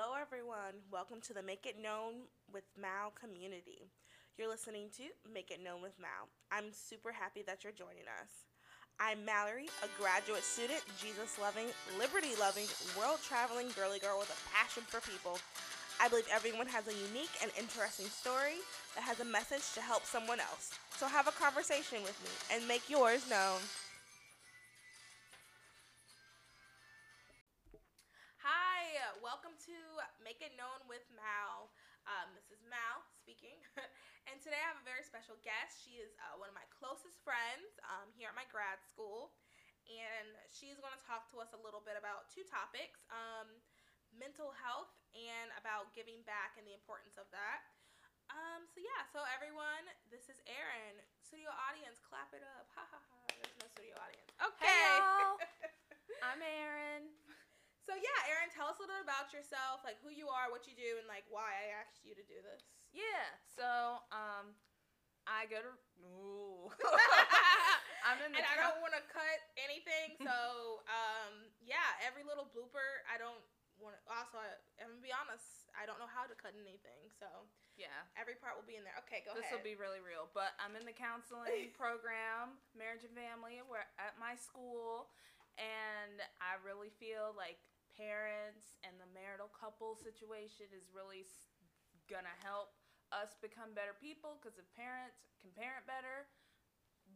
Hello, everyone. Welcome to the Make It Known with Mal community. You're listening to Make It Known with Mal. I'm super happy that you're joining us. I'm Mallory, a graduate student, Jesus loving, liberty loving, world traveling girly girl with a passion for people. I believe everyone has a unique and interesting story that has a message to help someone else. So have a conversation with me and make yours known. Welcome to Make It Known with Mal. Um, this is Mal speaking, and today I have a very special guest. She is uh, one of my closest friends um, here at my grad school, and she's going to talk to us a little bit about two topics um, mental health and about giving back and the importance of that. Um, so yeah, so everyone, this is Erin. Studio audience, clap it up. Ha ha ha. There's no studio audience. Okay. Hey, y'all. I'm Erin. So yeah, Erin, tell us a little bit about yourself, like who you are, what you do, and like why I asked you to do this. Yeah. So, um, I go to. Ooh. I'm in the. and I don't want to cut anything, so um, yeah, every little blooper, I don't want to. Also, I, I'm gonna be honest, I don't know how to cut anything, so Yeah. every part will be in there. Okay, go ahead. This ahead. will be really real, but I'm in the counseling program, marriage and family, where at my school, and I really feel like parents and the marital couple situation is really gonna help us become better people. Because if parents can parent better,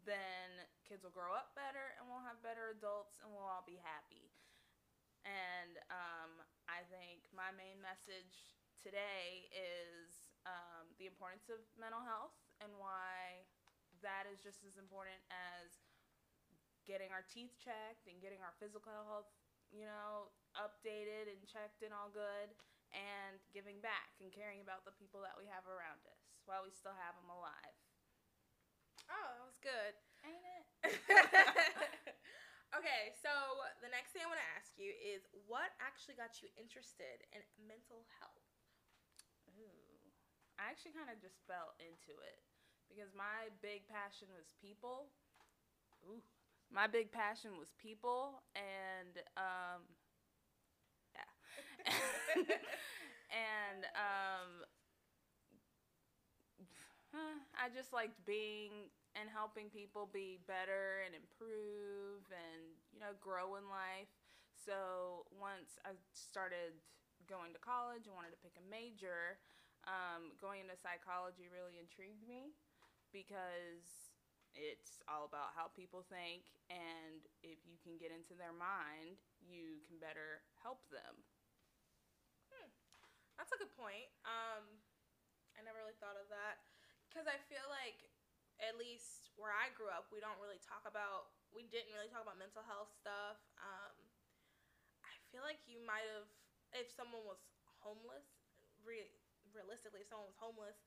then kids will grow up better, and we'll have better adults, and we'll all be happy. And um, I think my main message today is um, the importance of mental health and why that is just as important as getting our teeth checked and getting our physical health, you know, updated and checked and all good, and giving back and caring about the people that we have around us while we still have them alive. oh, that was good. Ain't it? okay, so the next thing I want to ask you is what actually got you interested in mental health? Ooh. I actually kind of just fell into it because my big passion was people. Ooh. My big passion was people and um yeah. and um I just liked being and helping people be better and improve and you know grow in life. So once I started going to college and wanted to pick a major, um, going into psychology really intrigued me because it's all about how people think, and if you can get into their mind, you can better help them. That's a good point. Um, I never really thought of that because I feel like, at least where I grew up, we don't really talk about. We didn't really talk about mental health stuff. Um, I feel like you might have, if someone was homeless, re- realistically, if someone was homeless,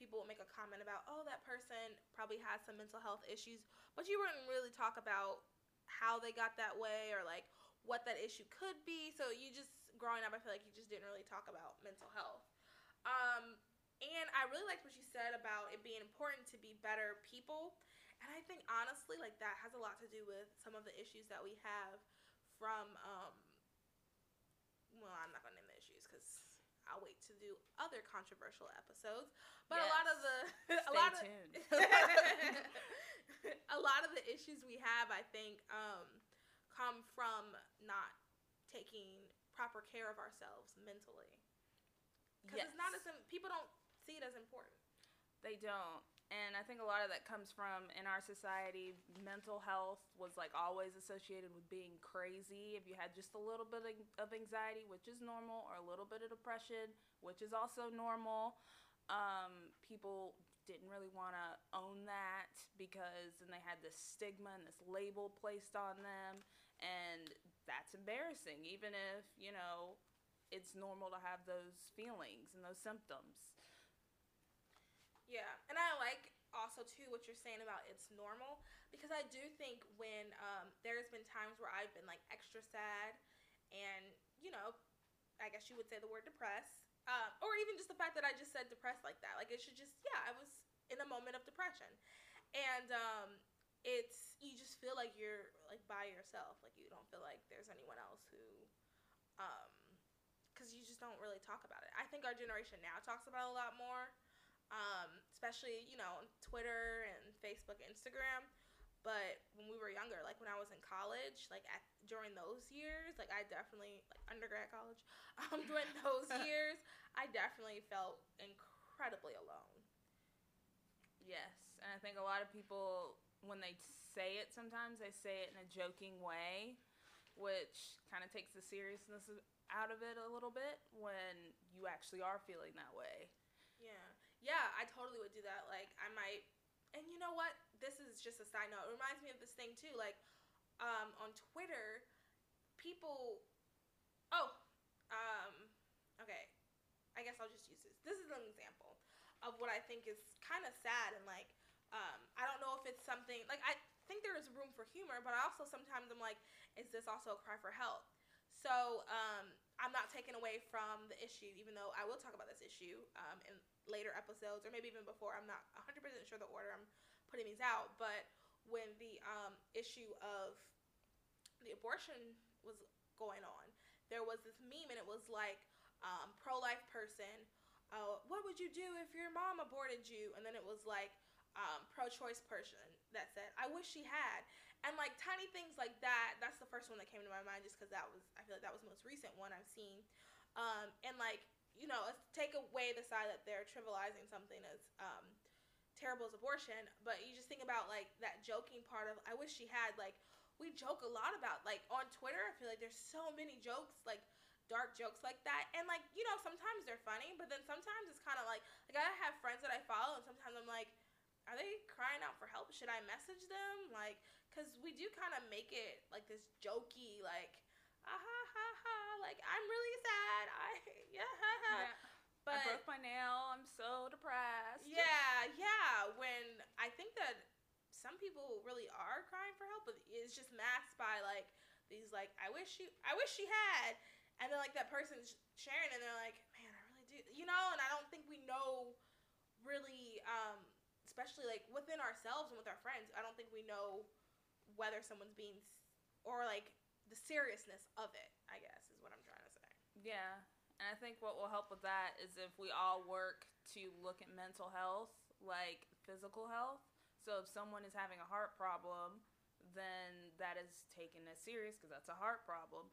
people would make a comment about, oh, that person probably has some mental health issues, but you wouldn't really talk about how they got that way or like what that issue could be. So you just growing up, I feel like you just didn't really talk about mental health. Um, and I really liked what you said about it being important to be better people. And I think honestly, like that has a lot to do with some of the issues that we have from. Um, well, I'm not gonna name the issues because I'll wait to do other controversial episodes. But a lot of the a Stay lot of a lot of the issues we have, I think, um, come from not taking proper care of ourselves mentally. Because it's not as people don't see it as important. They don't. And I think a lot of that comes from in our society, mental health was like always associated with being crazy. If you had just a little bit of anxiety, which is normal, or a little bit of depression, which is also normal, um, people didn't really want to own that because then they had this stigma and this label placed on them. And that's embarrassing, even if, you know, it's normal to have those feelings and those symptoms. Yeah, and I like also too what you're saying about it's normal because I do think when um, there's been times where I've been like extra sad, and you know, I guess you would say the word depressed, uh, or even just the fact that I just said depressed like that. Like it should just yeah, I was in a moment of depression, and um, it's you just feel like you're like by yourself, like you don't feel like there's anyone else who, um, because you just don't really talk about it. I think our generation now talks about a lot more, um, especially you know on Twitter and Facebook, Instagram. But when we were younger, like when I was in college, like at during those years, like I definitely like undergrad college, um, during those years, I definitely felt incredibly alone. Yes, and I think a lot of people when they say it sometimes they say it in a joking way, which kind of takes the seriousness out of it a little bit when you actually are feeling that way. Yeah. I totally would do that. Like I might and you know what? This is just a side note. It reminds me of this thing too. Like um on Twitter, people Oh, um okay. I guess I'll just use this. This is an example of what I think is kind of sad and like um, I don't know if it's something like I think there is room for humor, but I also sometimes I'm like, is this also a cry for help? So um, I'm not taking away from the issue, even though I will talk about this issue um, in later episodes or maybe even before. I'm not 100% sure the order I'm putting these out, but when the um, issue of the abortion was going on, there was this meme and it was like um, pro-life person. Uh, what would you do if your mom aborted you? And then it was like um, pro-choice person that said, "I wish she had," and like tiny things like that. That's the first one that came to my mind, just because that was I feel like that was the most recent one I've seen, um, and like you know, take away the side that they're trivializing something as um, terrible as abortion, but you just think about like that joking part of "I wish she had." Like we joke a lot about like on Twitter. I feel like there's so many jokes like dark jokes like that and like you know sometimes they're funny but then sometimes it's kind of like like i have friends that i follow and sometimes i'm like are they crying out for help? Should I message them? Like, because we do kind of make it like this jokey, like, ah ha ha ha, like I'm really sad. I yeah. Ha, ha. yeah. But I broke my nail. I'm so depressed. Yeah, yeah. When I think that some people really are crying for help, but it's just masked by like these like I wish she I wish she had, and then like that person's sharing and they're like, man, I really do, you know. And I don't think we know really um especially like within ourselves and with our friends, I don't think we know whether someone's being or like the seriousness of it. I guess is what I'm trying to say. Yeah, and I think what will help with that is if we all work to look at mental health like physical health. So if someone is having a heart problem, then that is taken as serious because that's a heart problem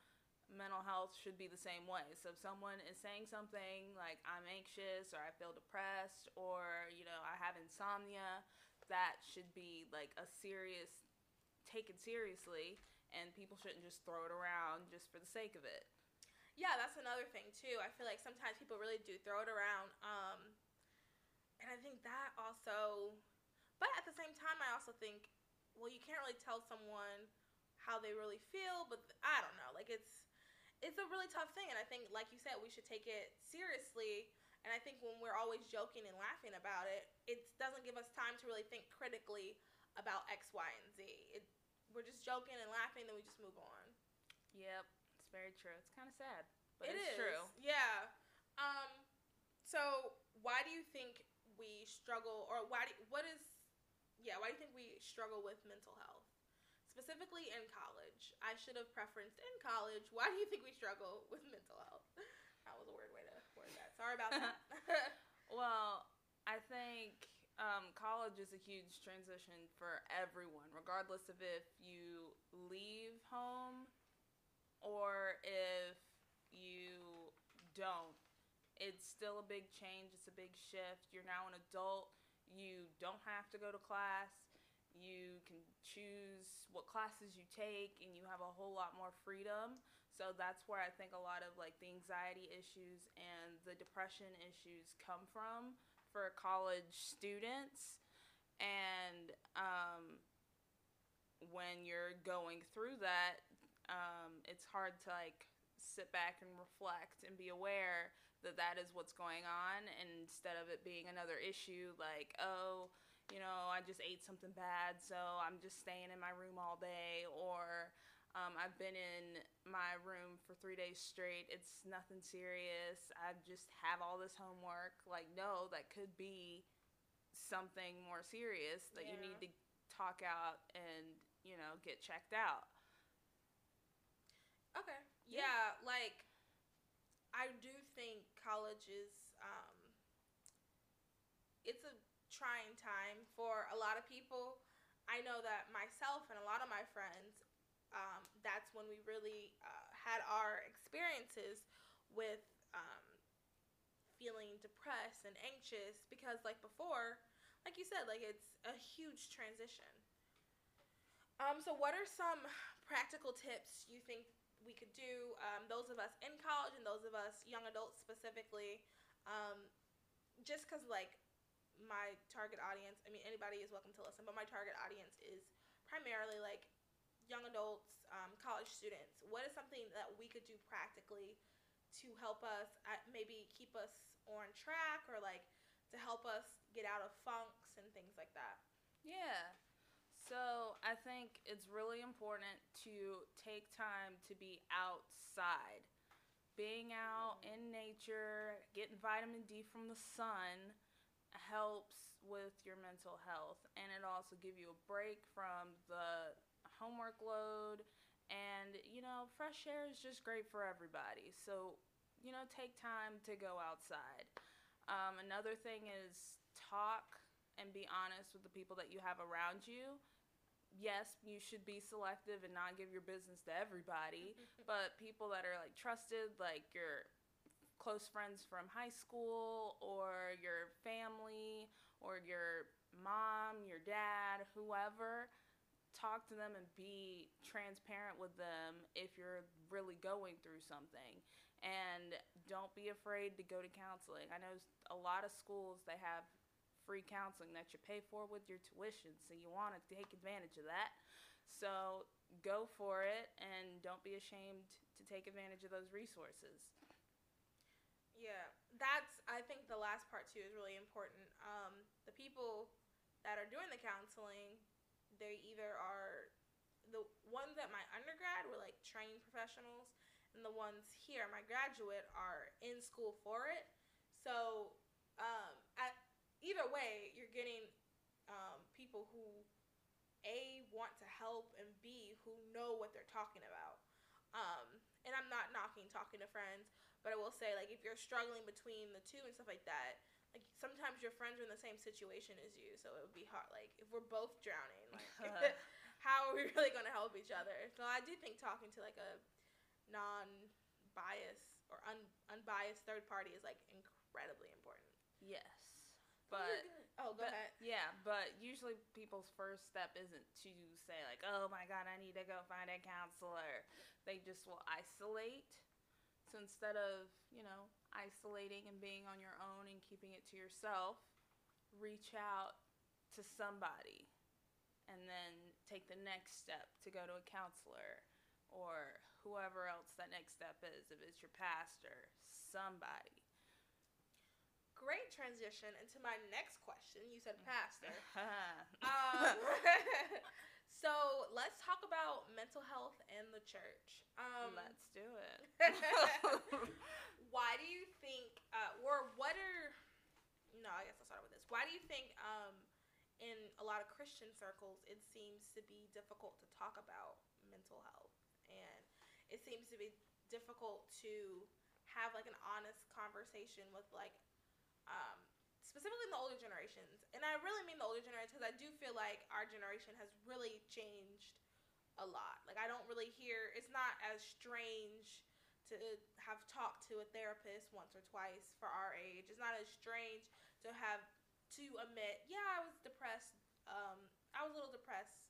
mental health should be the same way. So if someone is saying something like I'm anxious or I feel depressed or you know I have insomnia, that should be like a serious taken seriously and people shouldn't just throw it around just for the sake of it. Yeah, that's another thing too. I feel like sometimes people really do throw it around um and I think that also but at the same time I also think well you can't really tell someone how they really feel, but I don't know. Like it's it's a really tough thing and i think like you said we should take it seriously and i think when we're always joking and laughing about it it doesn't give us time to really think critically about x y and z it, we're just joking and laughing then we just move on yep it's very true it's kind of sad but it it's is. true yeah um so why do you think we struggle or why do what is yeah why do you think we struggle with mental health specifically in college. I should have preferenced in college. Why do you think we struggle with mental health? That was a weird way to word that. Sorry about that. well, I think um, college is a huge transition for everyone, regardless of if you leave home or if you don't. It's still a big change, it's a big shift. You're now an adult. You don't have to go to class you can choose what classes you take and you have a whole lot more freedom so that's where i think a lot of like the anxiety issues and the depression issues come from for college students. And um, when you're going through that um, it's hard to like sit back and reflect and be aware that that is what's going on and instead of it being another issue like oh you know, I just ate something bad, so I'm just staying in my room all day, or um, I've been in my room for three days straight. It's nothing serious. I just have all this homework. Like, no, that could be something more serious that yeah. you need to talk out and, you know, get checked out. Okay. Yeah, yeah like, I I do think college is um, it's a trying time for a lot of people. I know that myself and a lot of my friends, um, that's when we really uh, had our experiences with um, feeling depressed and anxious because, like before, like you said, like it's a huge transition. Um, so, what are some practical tips you think we could do? Um, those of us in college and those of us young adults specifically, um, just because like my target audience, I mean, anybody is welcome to listen, but my target audience is primarily like young adults, um, college students. What is something that we could do practically to help us, at, maybe keep us on track or like to help us get out of funks and things like that? Yeah. So I think it's really important to take time to be outside. Being out in nature, getting vitamin D from the sun helps with your mental health and it also give you a break from the homework load and you know fresh air is just great for everybody. So you know take time to go outside. Um, another thing is talk and be honest with the people that you have around you. Yes you should be selective and not give your business to everybody but people that are like trusted like your close friends from high school or your family or your mom, your dad, whoever, talk to them and be transparent with them if you're really going through something. And don't be afraid to go to counseling. I know a lot of schools they have free counseling that you pay for with your tuition, so you want to take advantage of that. So go for it and don't be ashamed to take advantage of those resources. Yeah, that's I think the last part too is really important. Um, the people that are doing the counseling, they either are the ones at my undergrad were like trained professionals, and the ones here, my graduate, are in school for it. So, um, at either way, you're getting um, people who a want to help and b who know what they're talking about. Um, and I'm not knocking talking to friends but I will say, like, if you're struggling between the two and stuff like that, like sometimes your friends are in the same situation as you, so it would be hard. Like, if we're both drowning, like, how are we really going to help each other? So I do think talking to like a non-biased or un- unbiased third party is like incredibly important. Yes. But oh, go but, ahead. Yeah, but usually people's first step isn't to say like, "Oh my God, I need to go find a counselor." They just will isolate so instead of, you know, isolating and being on your own and keeping it to yourself, reach out to somebody and then take the next step to go to a counselor or whoever else that next step is, if it's your pastor, somebody. Great transition into my next question. You said pastor. um, So let's talk about mental health and the church. Um, let's do it. Why do you think, uh, or what are, no, I guess I'll start with this. Why do you think um, in a lot of Christian circles it seems to be difficult to talk about mental health? And it seems to be difficult to have like an honest conversation with like um, specifically in the older generations. And I really mean the older generations because I do feel like our generation has really changed a lot. Like I don't really hear it's not as strange to have talked to a therapist once or twice for our age. It's not as strange to have to admit, yeah, I was depressed. Um, I was a little depressed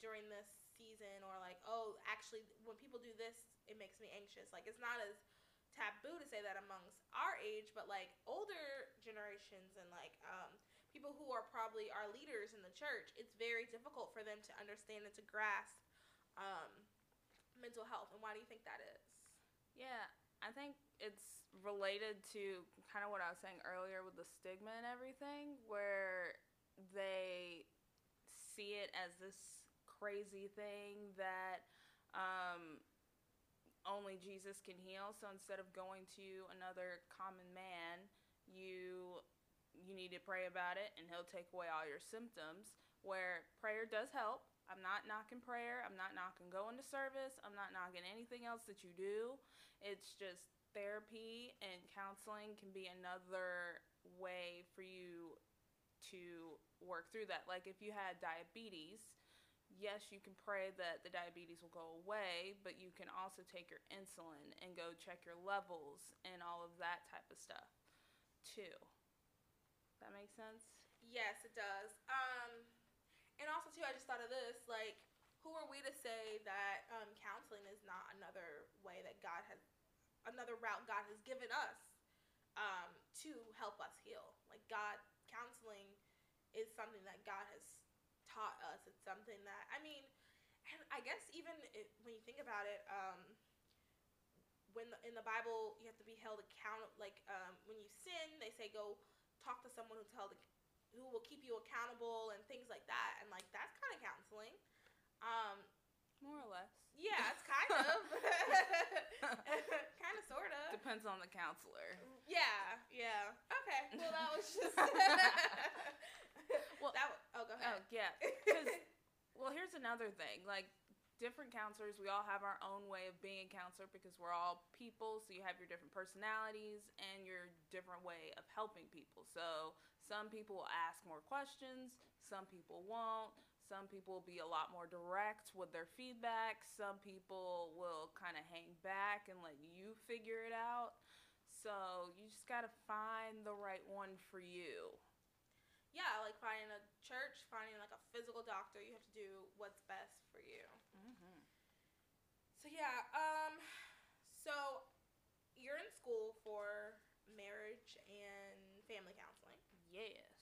during this season, or like, oh, actually, when people do this, it makes me anxious. Like it's not as taboo to say that amongst our age, but like older generations and like um, people who are probably our leaders in the church, it's very difficult for them to understand and to grasp um, mental health. And why do you think that is? Yeah, I think it's related to kind of what I was saying earlier with the stigma and everything, where they see it as this crazy thing that um, only Jesus can heal. So instead of going to another common man, you you need to pray about it and he'll take away all your symptoms. Where prayer does help. I'm not knocking prayer. I'm not knocking going to service. I'm not knocking anything else that you do. It's just therapy and counseling can be another way for you to work through that. Like if you had diabetes, yes, you can pray that the diabetes will go away, but you can also take your insulin and go check your levels and all of that type of stuff too. That makes sense? Yes, it does. Um, and also too, I just thought of this. Like, who are we to say that um, counseling is not another way that God has, another route God has given us um, to help us heal? Like, God counseling is something that God has taught us. It's something that I mean, and I guess even it, when you think about it, um, when the, in the Bible you have to be held accountable. Like um, when you sin, they say go talk to someone who's held who will keep you accountable and things like that. And like that's kind of counseling. Um, More or less. Yeah, it's kind of, kind of, sort of. Depends on the counselor. Yeah, yeah. Okay. Well, that was just. well, that. Was, oh, go ahead. Oh, yeah. Because, well, here's another thing. Like, different counselors, we all have our own way of being a counselor because we're all people. So you have your different personalities and your different way of helping people. So some people will ask more questions, some people won't. Some people will be a lot more direct with their feedback. Some people will kind of hang back and let you figure it out. So you just got to find the right one for you. Yeah, like finding a church, finding like a physical doctor. You have to do what's best for you. Mm-hmm. So yeah, um, so you're in school for marriage and family counseling. Yes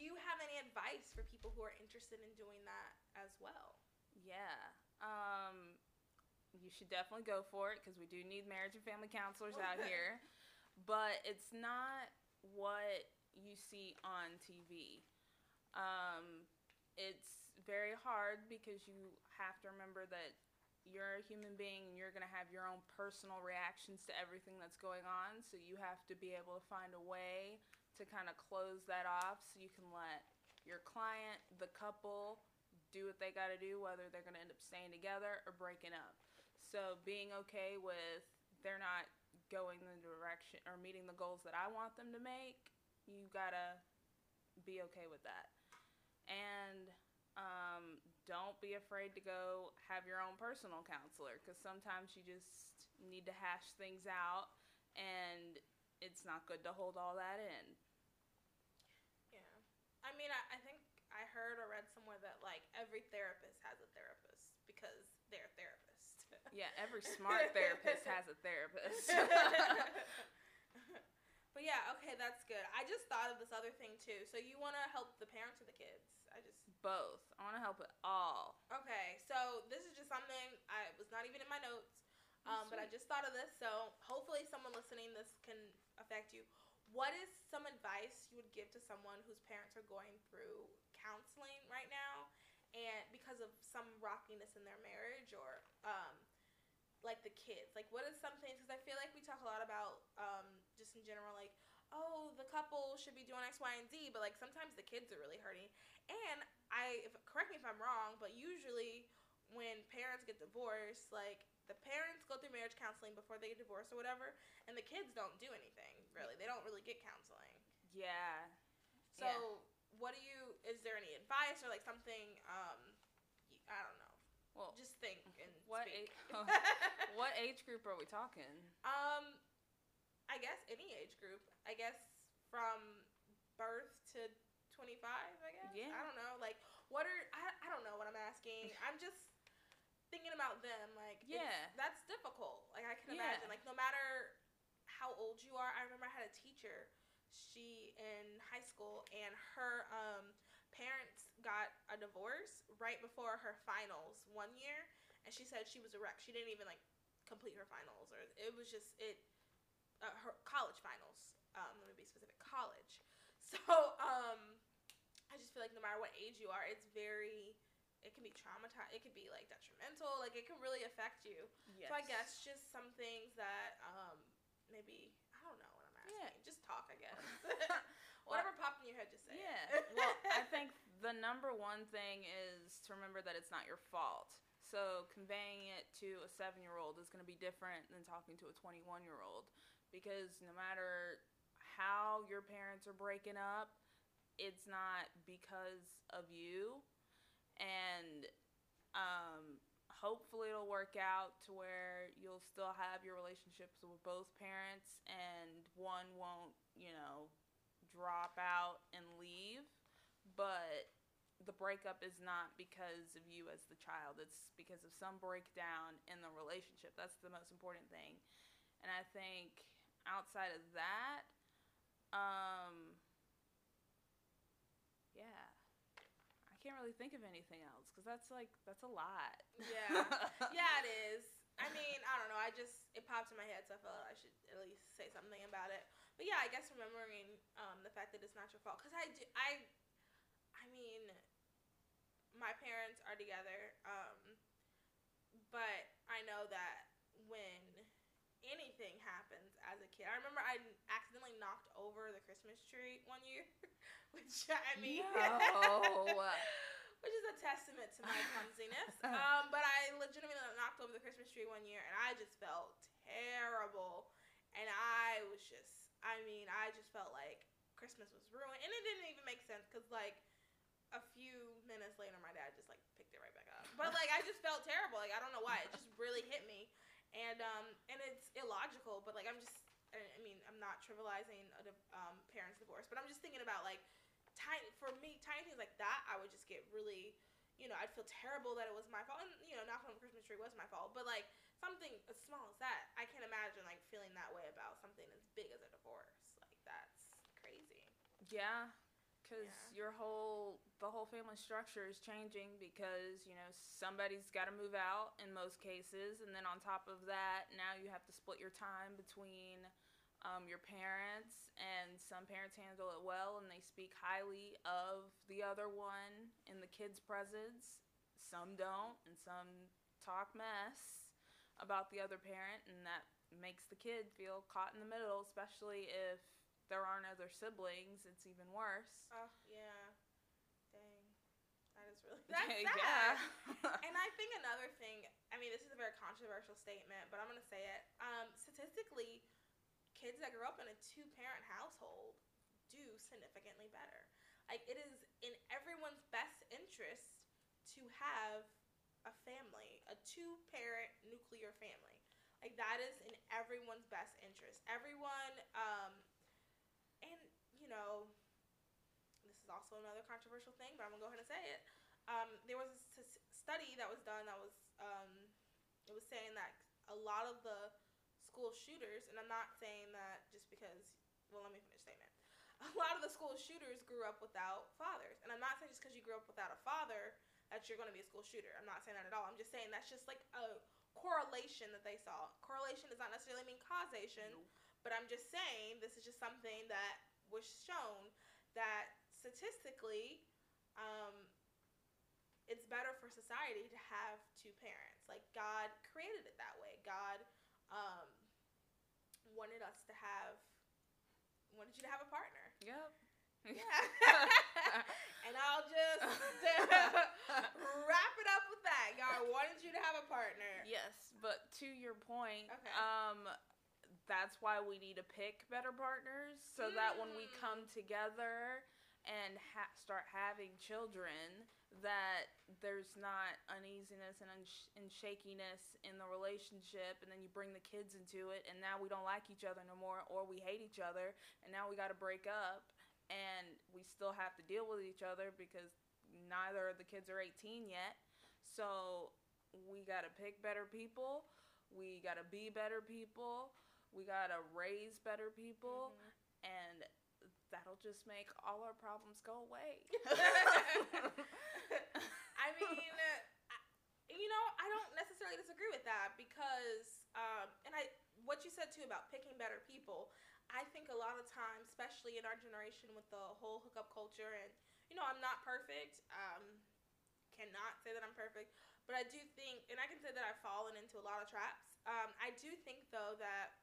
do you have any advice for people who are interested in doing that as well? Yeah. Um, you should definitely go for it because we do need marriage and family counselors out here. But it's not what you see on TV. Um, it's very hard because you have to remember that you're a human being and you're going to have your own personal reactions to everything that's going on. So you have to be able to find a way to kind of close that off so you can let your client, the couple, do what they got to do, whether they're going to end up staying together or breaking up. So being okay with they're not going the direction or meeting the goals that I want them to make, you got to be okay with that. And um, don't be afraid to go have your own personal counselor because sometimes you just need to hash things out and it's not good to hold all that in. I mean, I, I think I heard or read somewhere that like every therapist has a therapist because they're a therapist. yeah, every smart therapist has a therapist. but yeah, okay, that's good. I just thought of this other thing too. So you want to help the parents or the kids? I just both. I want to help it all. Okay, so this is just something I was not even in my notes, um, but I just thought of this. So hopefully, someone listening this can affect you what is some advice you would give to someone whose parents are going through counseling right now and because of some rockiness in their marriage or um, like the kids? Like what is something because i feel like we talk a lot about um, just in general like oh the couple should be doing x y and z but like sometimes the kids are really hurting. And i if, correct me if i'm wrong but usually when parents get divorced like the parents go through marriage counseling before they get divorced or whatever, and the kids don't do anything really. They don't really get counseling. Yeah. So, yeah. what do you? Is there any advice or like something? Um, I don't know. Well, just think and what speak. Age, what age group are we talking? Um, I guess any age group. I guess from birth to twenty five. I guess. Yeah. I don't know. Like, what are? I, I don't know what I'm asking. I'm just thinking about them, like yeah, that's difficult. Like I can yeah. imagine, like no matter how old you are. I remember I had a teacher, she in high school, and her um, parents got a divorce right before her finals one year, and she said she was a wreck. She didn't even like complete her finals, or it was just it uh, her college finals. Um, let me be specific, college. So um, I just feel like no matter what age you are, it's very it can be traumatized. It could be like detrimental. Like it can really affect you. Yes. So I guess just some things that um maybe I don't know what I'm asking. Yeah. Just talk, I guess. Whatever well, popped in your head, just say. Yeah. well, I think the number one thing is to remember that it's not your fault. So conveying it to a seven year old is going to be different than talking to a 21 year old because no matter how your parents are breaking up, it's not because of you. And um, hopefully it'll work out to where you'll still have your relationships with both parents and one won't, you know, drop out and leave. But the breakup is not because of you as the child, it's because of some breakdown in the relationship. That's the most important thing. And I think outside of that, um, yeah, can't really think of anything else because that's like that's a lot. Yeah, yeah, it is. I mean, I don't know. I just it popped in my head, so I felt like I should at least say something about it. But yeah, I guess remembering um, the fact that it's not your fault, because I do. I, I mean, my parents are together, um, but I know that when anything happens as a kid, I remember I accidentally knocked over the Christmas tree one year, which I mean. No. which is a testament to my clumsiness. um, but I legitimately knocked over the Christmas tree one year, and I just felt terrible. And I was just, I mean, I just felt like Christmas was ruined, and it didn't even make sense because like a few minutes later, my dad just like picked it right back up. But like I just felt terrible. Like I don't know why. It just really hit me, and um, and it's illogical. But like I'm just, I mean, I'm not trivializing a um, parents' divorce, but I'm just thinking about like tiny for me tiny things like that i would just get really you know i'd feel terrible that it was my fault. And you know knocking on the christmas tree was my fault but like something as small as that i can't imagine like feeling that way about something as big as a divorce. Like that's crazy. Yeah because yeah. your whole the whole family structure is changing because you know somebody's got to move out in most cases. And then on top of that now you have to split your time between um, your parents, and some parents handle it well and they speak highly of the other one in the kid's presence. Some don't, and some talk mess about the other parent, and that makes the kid feel caught in the middle, especially if there aren't other siblings. It's even worse. Oh, yeah. Dang. That is really that's sad. yeah. and I think another thing, I mean, this is a very controversial statement, but I'm going to say it. Um, statistically, kids that grow up in a two parent household do significantly better. Like it is in everyone's best interest to have a family, a two parent nuclear family. Like that is in everyone's best interest. Everyone, um, and you know, this is also another controversial thing, but I'm gonna go ahead and say it. Um, there was a study that was done that was um, it was saying that a lot of the school shooters, and I'm not saying that just because, well, let me finish that. A lot of the school shooters grew up without fathers. And I'm not saying just because you grew up without a father that you're going to be a school shooter. I'm not saying that at all. I'm just saying that's just like a correlation that they saw. Correlation does not necessarily mean causation, nope. but I'm just saying this is just something that was shown that statistically, um, it's better for society to have two parents. Like God created it that way. God um, wanted us to have wanted you to have a partner. Yep. Yeah. and I'll just wrap it up with that. God wanted you to have a partner. Yes, but to your point, okay. um that's why we need to pick better partners so mm. that when we come mm. together and ha- start having children that there's not uneasiness and, un- and shakiness in the relationship and then you bring the kids into it and now we don't like each other no more or we hate each other and now we got to break up and we still have to deal with each other because neither of the kids are 18 yet so we got to pick better people we got to be better people we got to raise better people mm-hmm. That'll just make all our problems go away. I mean, you know, I don't necessarily disagree with that because, um, and I, what you said too about picking better people, I think a lot of times, especially in our generation with the whole hookup culture, and you know, I'm not perfect. Um, cannot say that I'm perfect, but I do think, and I can say that I've fallen into a lot of traps. Um, I do think though that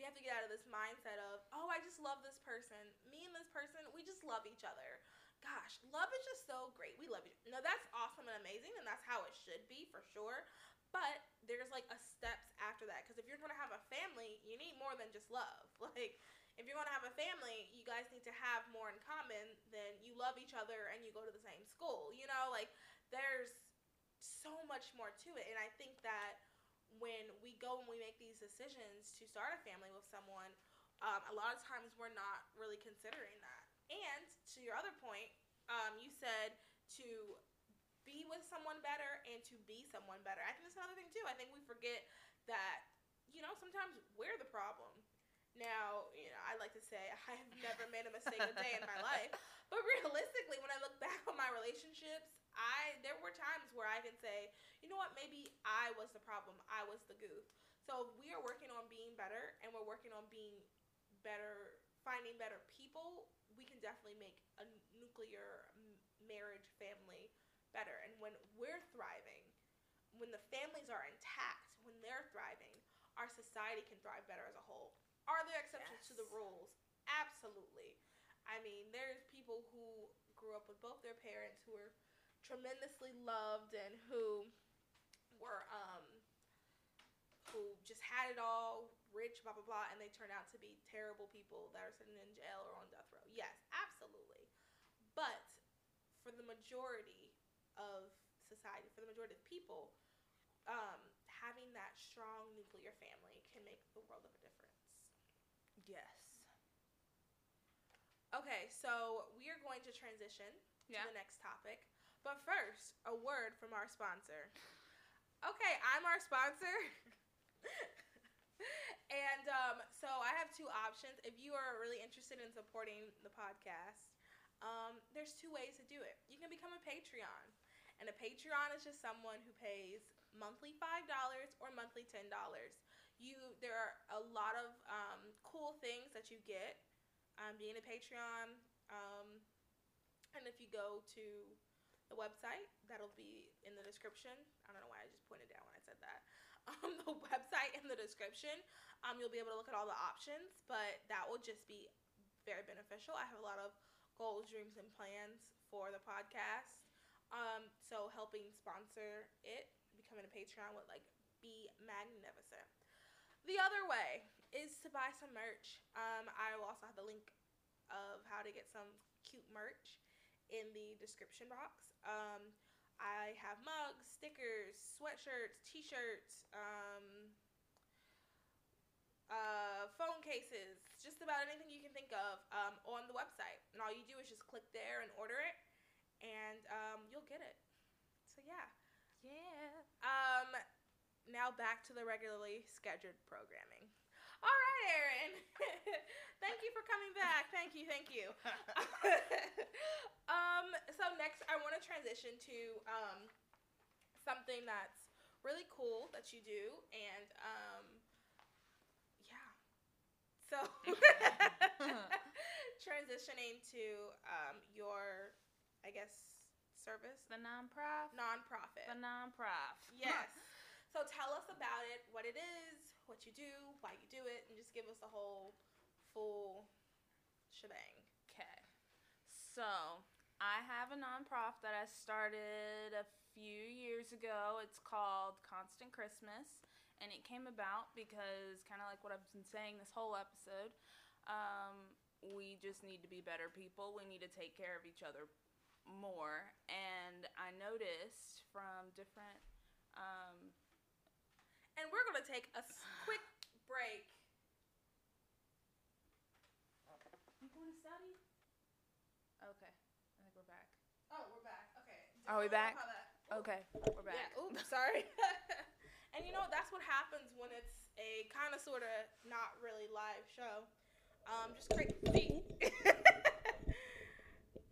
we have to get out of this mindset of, oh, I just love this person. Me and this person, we just love each other. Gosh, love is just so great. We love you. No, that's awesome and amazing, and that's how it should be for sure. But there's like a steps after that because if you're gonna have a family, you need more than just love. Like if you're gonna have a family, you guys need to have more in common than you love each other and you go to the same school. You know, like there's so much more to it, and I think that when we go and we make these decisions to start a family with someone, um, a lot of times we're not really considering that. And to your other point, um, you said to be with someone better and to be someone better. I think that's another thing too. I think we forget that you know sometimes we're the problem. Now, you know, I like to say I've never made a mistake a day in my life, but realistically, when I look back on my relationships, I there were times where I can say, you know what, maybe I was the problem. I was the goof. So we are working on being better, and we're working on being better, finding better people. We can definitely make a nuclear marriage family better. And when we're thriving, when the families are intact, when they're thriving, our society can thrive better as a whole. Are there exceptions to the rules? Absolutely. I mean, there's people who grew up with both their parents who were tremendously loved and who were um who just had it all, rich, blah blah blah, and they turn out to be terrible people that are sitting in jail or on death row. Yes, absolutely. But for the majority of society, for the majority of people, um, having that strong nuclear family can make the world of a difference. Yes. Okay, so we are going to transition Yeah. to the next topic. But first, a word from our sponsor. Okay, I'm our sponsor. and um, so I have two options. If you are really interested in supporting the podcast, um, there's two ways to do it. You can become a Patreon. And a Patreon is just someone who pays monthly $5 or monthly $10. You there are a lot of um, cool things that you get um, being a Patreon. Um, and if you go to website, that'll be in the description. I don't know why I just pointed down when I said that. Um, the website in the description, um, you'll be able to look at all the options, but that will just be very beneficial. I have a lot of goals, dreams, and plans for the podcast. Um, so helping sponsor it, becoming a Patreon would like be magnificent. The other way is to buy some merch. Um, I will also have the link of how to get some cute merch in the description box. Um, I have mugs, stickers, sweatshirts, t-shirts, um, uh, phone cases, just about anything you can think of um, on the website. And all you do is just click there and order it, and um, you'll get it. So yeah. Yeah. Um, now back to the regularly scheduled programming. All right, Erin. thank you for coming back. Thank you, thank you. um, so next, I want to transition to um, something that's really cool that you do, and um, yeah. So transitioning to um, your, I guess, service The non-prof. nonprofit. The non-prof. Yes. So tell us about it, what it is, what you do, why you do it, and just give us the whole full shebang. Okay. So, I have a nonprofit that I started a few years ago. It's called Constant Christmas. And it came about because, kind of like what I've been saying this whole episode, um, we just need to be better people. We need to take care of each other more. And I noticed from different. Um, And we're going to take a quick break. you going to study? Okay. I think we're back. Oh, we're back. Okay. Are we back? Okay, we're back. Yeah, oops, sorry. and you know, that's what happens when it's a kind of sort of not really live show. Um, just crazy.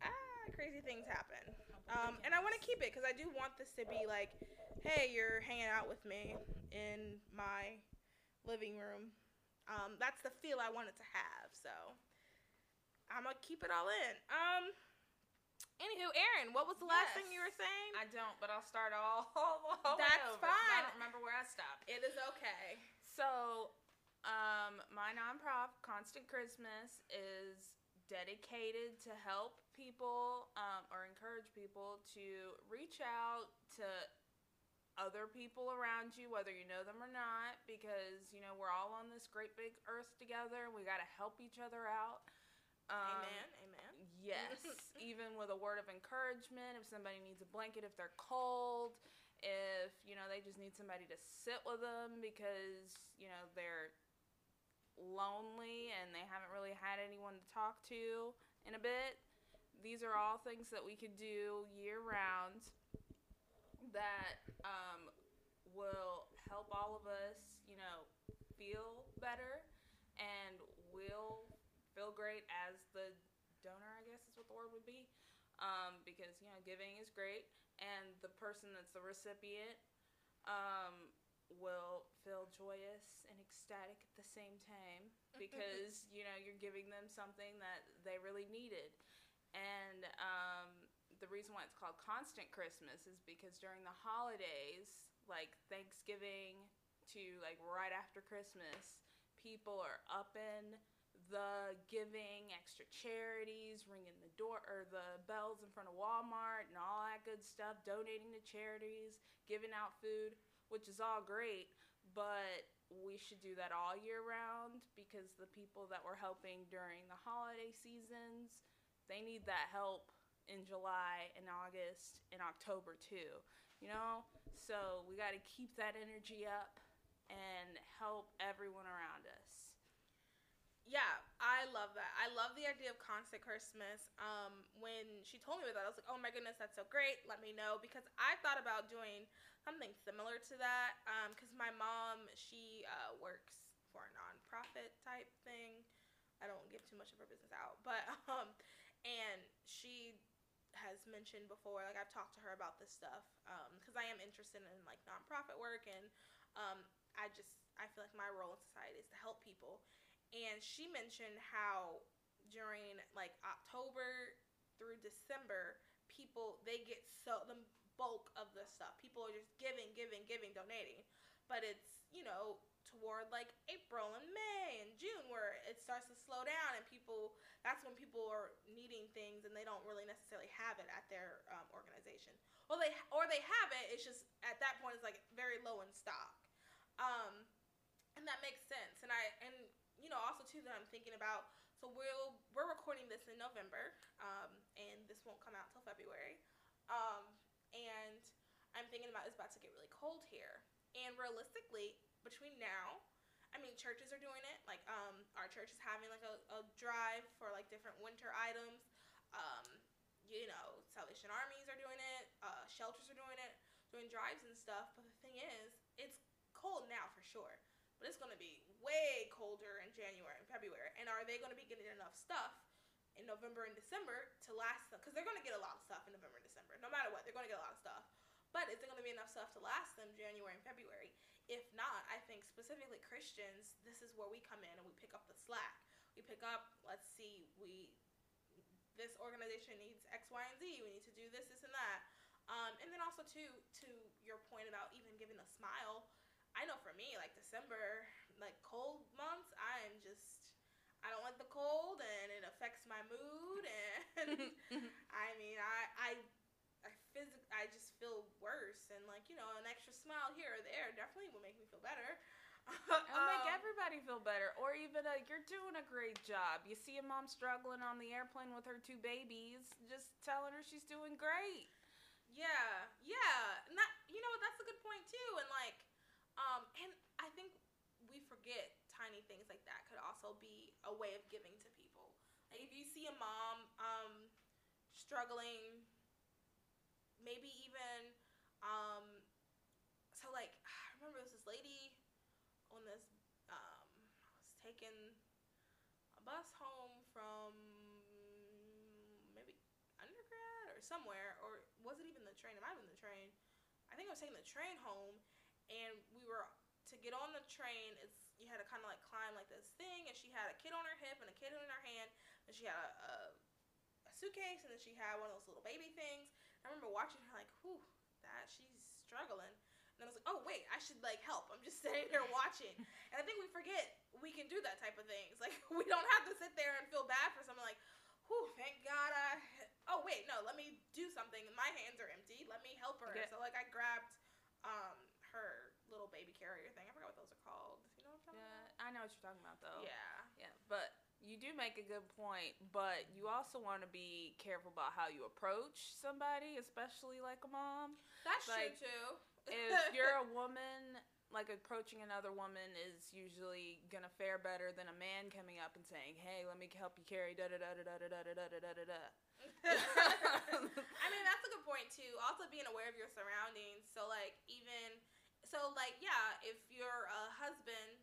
ah, crazy things happen. Um, and I want to keep it because I do want this to be like, hey, you're hanging out with me in my living room. Um, that's the feel I want it to have. So I'm gonna keep it all in. Um, anywho, Erin, what was the last thing you were saying? I don't, but I'll start all, all the That's over, 'cause I don't remember where I stopped. It is okay. So, um, my nonprofit, Constant Christmas, is dedicated to help people um, or encourage people to reach out to other people around you, whether you know them or not, because you know we're all on this great big earth together. We got to help each other out. Um, amen. Amen. Yes. even with a word of encouragement, if somebody needs a blanket, if they're cold, if you know they just need somebody to sit with them because you know they're lonely and they haven't really had anyone to talk to in a bit. These are all things that we could do year round that um, will help all of us, you know, feel better and will feel great as the donor, I guess is what the word would be. Um, because, you know, giving is great and the person that's the recipient um, will feel joyous and ecstatic at the same time because you know you're giving them something that they really needed and um, the reason why it's called constant christmas is because during the holidays like thanksgiving to like right after christmas people are up in the giving, extra charities, ringing the door or the bells in front of Walmart and all that good stuff, donating to charities, giving out food, which is all great, but we should do that all year round because the people that we're helping during the holiday seasons, they need that help in July and August and October too. You know? So we got to keep that energy up and help everyone around us yeah, I love that. I love the idea of constant Christmas. Um, when she told me about that, I was like, oh my goodness, that's so great. Let me know because I thought about doing something similar to that. Um, because my mom, she uh, works for a nonprofit type thing. I don't give too much of her business out, but um, and she has mentioned before, like I've talked to her about this stuff, um, because I am interested in like nonprofit work and um, I just I feel like my role in society is to help people and she mentioned how during like October through December, people they get so the bulk of the stuff. People are just giving, giving, giving, donating. But it's, you know, toward like April and May and June where it starts to slow down and people that's when people are needing things and they don't really necessarily have it at their um, organization. Well, they or they have it. It's just at that point it's like very low in stock. Um, and that makes sense. And I and you know, also too that I'm thinking about. So we'll we're recording this in November, um, and this won't come out till February. Um, and I'm thinking about it's about to get really cold here, and realistically, between now, I mean, churches are doing it. Like, um, our church is having like a, a drive for like different winter items. Um, you know, Salvation Armies are doing it. Uh, shelters are doing it, doing drives and stuff. But the thing is, it's cold now for sure but it's to be way colder in January and February. And are they to be getting enough stuff in November and December to last them? Because they're to get a lot of stuff in November and December. No matter what, they're to get a lot of stuff. But is there going to be enough stuff to last them January and February? If not, I think specifically Christians, this is where we come in and we pick up the slack. We pick up, let's see, we this organization needs X, Y, and Z. We need to do this, this, and that. Um, and then also too, to your point about even giving a smile I know for me, like December, like cold months, I am just I don't like the cold and it affects my mood and I mean I I I just feel worse and like you know an extra smile here or there definitely will make me feel better. It'll make um, everybody feel better, or even like you're doing a great job. You see a mom struggling on the airplane with her two babies, just telling her she's doing great. Yeah, yeah, and that you know that's a good point too. And like, um, and I think we forget tiny things like that could also be a way of giving to people. Like if you see a mom um, struggling, maybe even um, so like I remember this lady on this um, was taking a bus home from maybe undergrad or somewhere, or was it even the train? It might have the train. I think I was taking the train home and we were to get on the train. It's you had to kind of like climb like this thing, and she had a kid on her hip and a kid in her hand, and she had a, a, a suitcase, and then she had one of those little baby things. I remember watching her like, whew, that she's struggling. And I was like, oh wait, I should like help. I'm just sitting there watching. and I think we forget we can do that type of things. Like we don't have to sit there and feel bad for someone like, whew, thank God I oh wait, no, let me do something. My hands are empty. Let me help her. Okay. So like I grabbed um her little baby carrier thing. I forgot what those are called. You know what I'm talking yeah, about? I know what you're talking about though. Yeah. Yeah. But you do make a good point, but you also want to be careful about how you approach somebody, especially like a mom. That's Like, true too. If you're a woman, like approaching another woman is usually gonna fare better than a man coming up and saying, "Hey, let me help you carry da da da da da da da da da da da da." I mean, that's a good point too. Also, being aware of your surroundings. So, like, even so, like, yeah, if you're a husband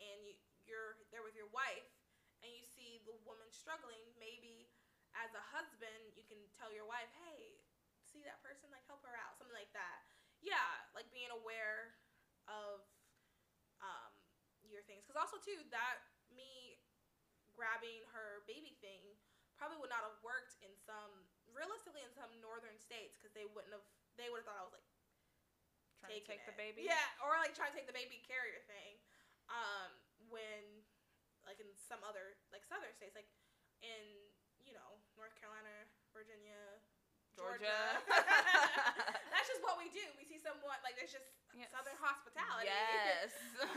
and you, you're there with your wife, and you see the woman struggling, maybe as a husband, you can tell your wife, "Hey, see that person? Like, help her out." Something like that. Yeah, like being aware of um, your things. Because also too, that me grabbing her baby thing probably would not have worked in some realistically in some northern states because they wouldn't have they would have thought I was like Trying to take the baby. yeah or like trying to take the baby carrier thing um when like in some other like southern states like in you know North Carolina Virginia Georgia. that's just what we do we see someone like there's just Yes. southern hospitality Yes.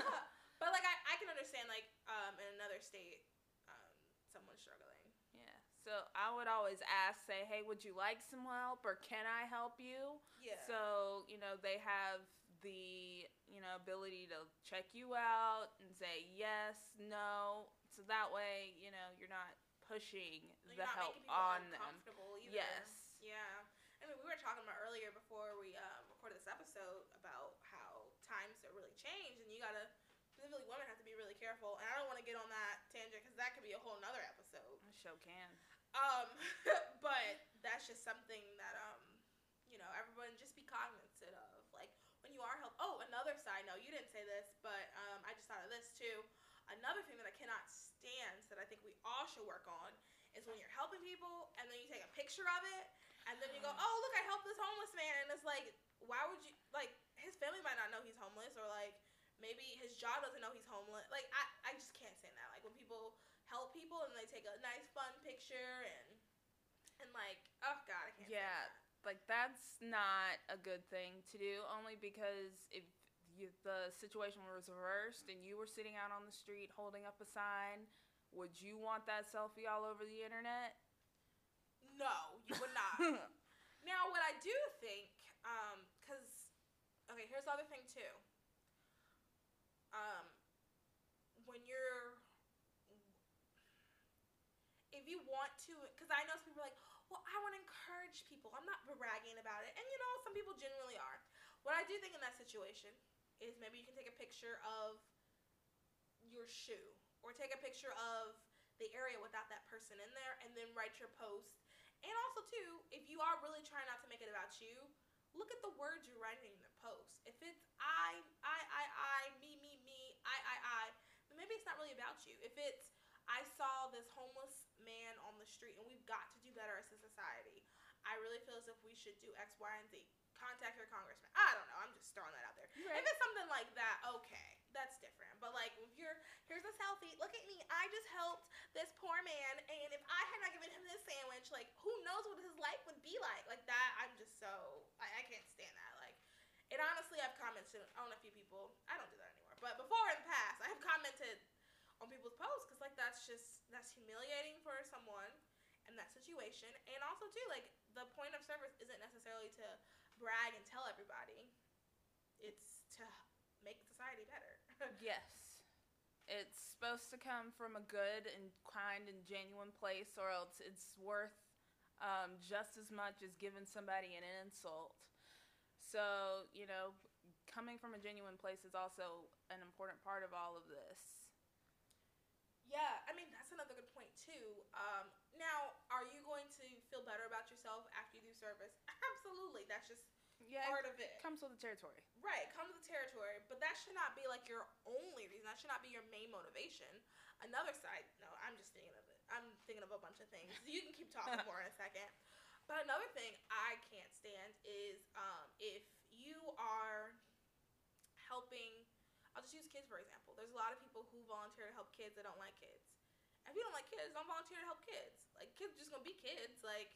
but like I, I can understand like um in another state um someone struggling yeah. So I would always ask, say, "Hey, would you like some help, or can I help you?" yeah So, you know, they have the, you know, ability to check you out and say yes, no. So that way, you know, you're not pushing the you're not help on them. Either. Yes. Yeah. I mean, we were talking about earlier before we um, recorded this episode about how times have really changed, and you gotta specifically women have to be really careful. And I don't want to get on that tangent because that could be a whole nother episode. I show can. Um, but that's just something that um, you know, everyone just be cognizant of. Like when you are help. Oh, another side note. You didn't say this, but um, I just thought of this too. Another thing that I cannot stand that I think we all should work on is when you're helping people and then you take a picture of it and then you go, oh look, I helped this homeless man, and it's like, why would you like? His family might not know he's homeless, or like maybe his job doesn't know he's homeless. Like I, I just can't stand that. Like when people help people and they take a nice fun picture and and like, oh god, I can't. Yeah. Like that's not a good thing to do only because if you, the situation was reversed and you were sitting out on the street holding up a sign, would you want that selfie all over the internet? No, you would not. Now, what I do think, um, because okay, here's the other thing too. Um, when you're, if you want to, because I know some people are like, well, I want to encourage people. I'm not bragging about it, and you know, some people generally are. What I do think in that situation is maybe you can take a picture of your shoe, or take a picture of the area without that person in there, and then write your post and also too, if you are really trying not to make it about you, look at the words you're writing in the post. If it's I, I, I, I, me, me, me, I, I, I, then maybe it's not really about you. If it's I saw this homeless man on the street and we've got to do better as a society. I really feel as if we should do X, Y, and Z. Contact your congressman. I don't know. I'm just throwing that out there. If it's something like that, okay, that's different. But like, if you're here's a selfie. Look at me. I just helped this poor man, and if I had not given him this sandwich, like, who knows what his life would be like? Like that. I'm just so I, I can't stand that. Like, and honestly, I've commented on a few people. I don't do that anymore, but before in the past, I have commented on people's posts because like that's just that's humiliating for someone in that situation, and also too like the point of service isn't necessarily to brag and tell everybody. It's to make society better. Yes. It's supposed to come from a good and kind and genuine place, or else it's worth um, just as much as giving somebody an insult. So, you know, coming from a genuine place is also an important part of all of this. Yeah, I mean that's another good point too. Um, now, are you going to feel better about yourself after you do service? Absolutely, that's just Yeah, part of it. comes with the territory. Right, come to the territory, but that should not be like your only reason. That should not be your main motivation. Another side, no, I'm just thinking of it. I'm thinking of a bunch of things. You can keep talking more in a second. But another thing I can't stand is um, if you are helping. I'll just use kids for example. There's a lot of people who volunteer to help kids that don't like kids. If you don't like kids, don't volunteer to help kids. Like kids just gonna be kids. Like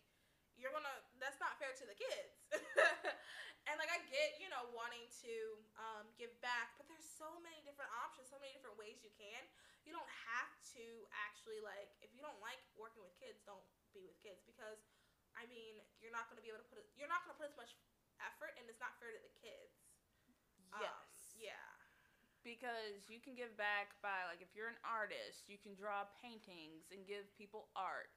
you're gonna. That's not fair to the kids. and like I get, you know, wanting to um, give back, but there's so many different options, so many different ways you can. you don't have to actually like if you don't like working with kids, don't be with kids because I mean you're not to be able to put you're not to put as much effort and it's not fair to the kids. Yes. Um. Because you can give back by like if you're an artist you can draw paintings and give people art.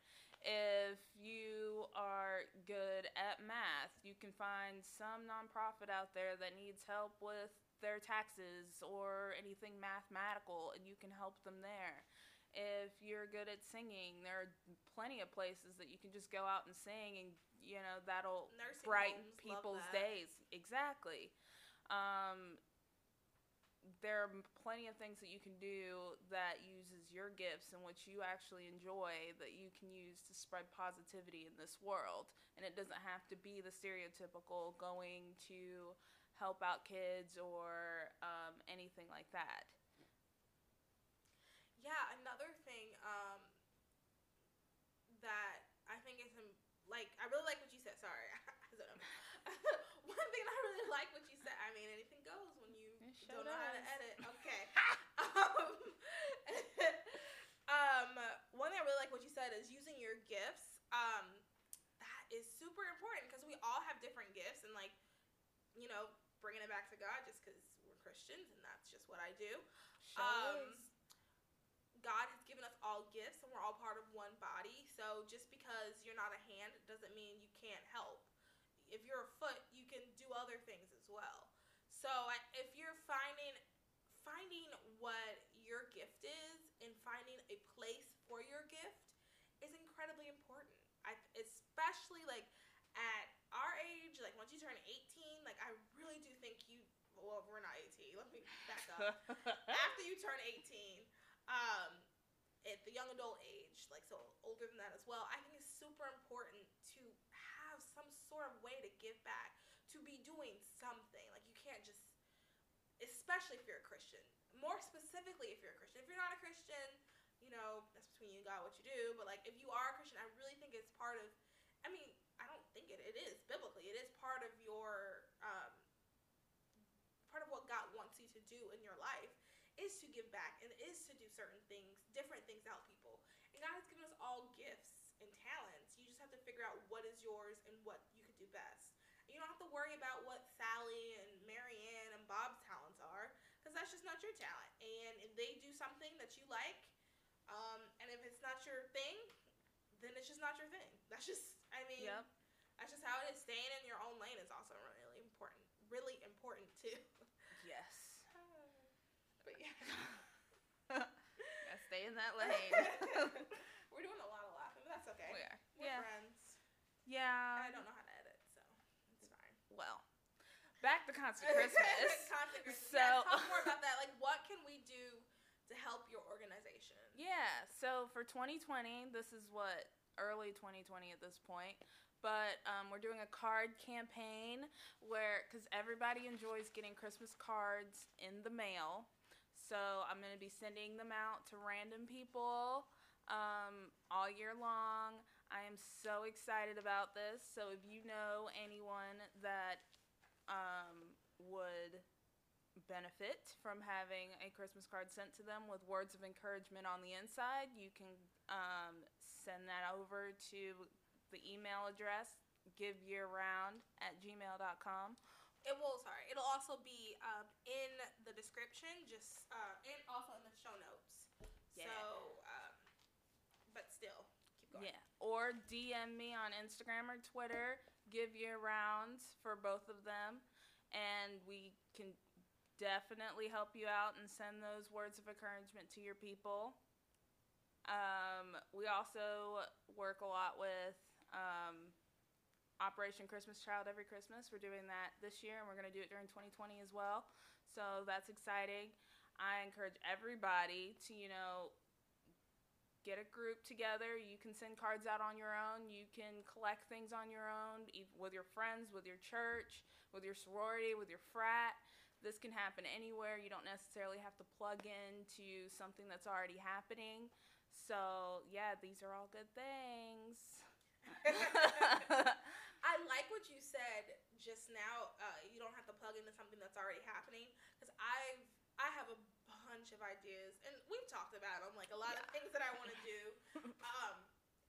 If you are good at math you can find some nonprofit out there that needs help with their taxes or anything mathematical and you can help them there. If you're good at singing there are plenty of places that you can just go out and sing and you know that'll Nursing brighten people's that. days. Exactly. Um, there are plenty of things that you can do that uses your gifts and which you actually enjoy that you can use to spread positivity in this world and it doesn't have to be the stereotypical going to help out kids or um, anything like that Yeah, another thing um, that I think is like I really like what you said. Sorry, I don't know. One thing I really like what you said. I mean, anything goes when sure don't know how to edit. Okay. um, um, one thing I really like what you said is using your gifts. Um, that is super important because we all have different gifts and like, you know, bringing it back to God just because we're Christians and that's just what I do. Um, God has given us all gifts and we're all part of one body. So just because you're not a hand doesn't mean you can't help. If you're a foot, you can do other things as well. So I, if you're finding finding what your gift is and finding a place for your gift is incredibly important. I especially like at our age, like once you turn 18, like I really do think you well, we're not 18. Let me back up after you turn 18, um, at the young adult age, like so older than that as well, I think it's super important to have some sort of way to give back, to be doing something. Like can't just, especially if you're a Christian. More specifically, if you're a Christian. If you're not a Christian, you know that's between you and God what you do. But like if you are a Christian, I really think it's part of. I mean, I don't think it. It is biblically. It is part of your. Um, part of what God wants you to do in your life is to give back and is to do certain things, different things help people. And God has given us all gifts and talents. You just have to figure out what is yours and what you could do best. You don't have to worry about what Sally and Bob's talents are because that's just not your talent. And if they do something that you like, um, and if it's not your thing, then it's just not your thing. That's just, I mean, yep that's just how it is. Staying in your own lane is also really important. Really important too. yes But yeah. gotta stay in that lane We're doing a lot of laughing, but that's okay. we are We're yeah friends. yeah And I don't know how to edit, so it's fine. well back to constant christmas Constant Christmas. So- yes, talk more about that. Like, what can we do to help your organization? Yeah, so for 2020, this is what early 2020 at this point, but um, we're doing a card campaign where because everybody enjoys getting Christmas cards in the mail, so I'm gonna be sending them out to random people um, all year long. I am so excited about this. So if you know anyone that um, would benefit from having a Christmas card sent to them with words of encouragement on the inside, you can um, send that over to the email address giveyearround at gmail.com. It will. Sorry, it'll also be um, in the description, just uh, and also in the show notes. Yeah. So, um, but still, keep going. Yeah. Or DM me on Instagram or Twitter, give year rounds for both of them, and we can definitely help you out and send those words of encouragement to your people. Um, we also work a lot with um, Operation Christmas Child every Christmas. We're doing that this year, and we're going to do it during 2020 as well. So that's exciting. I encourage everybody to, you know, get a group together. You can send cards out on your own. You can collect things on your own with your friends, with your church, with your sorority, with your frat. This can happen anywhere. You don't necessarily have to plug into something that's already happening. So, yeah, these are all good things. I like what you said just now. Uh, you don't have to plug into something that's already happening because I've I have a bunch of ideas, and we've talked about them, like a lot of things that I want to do. Um,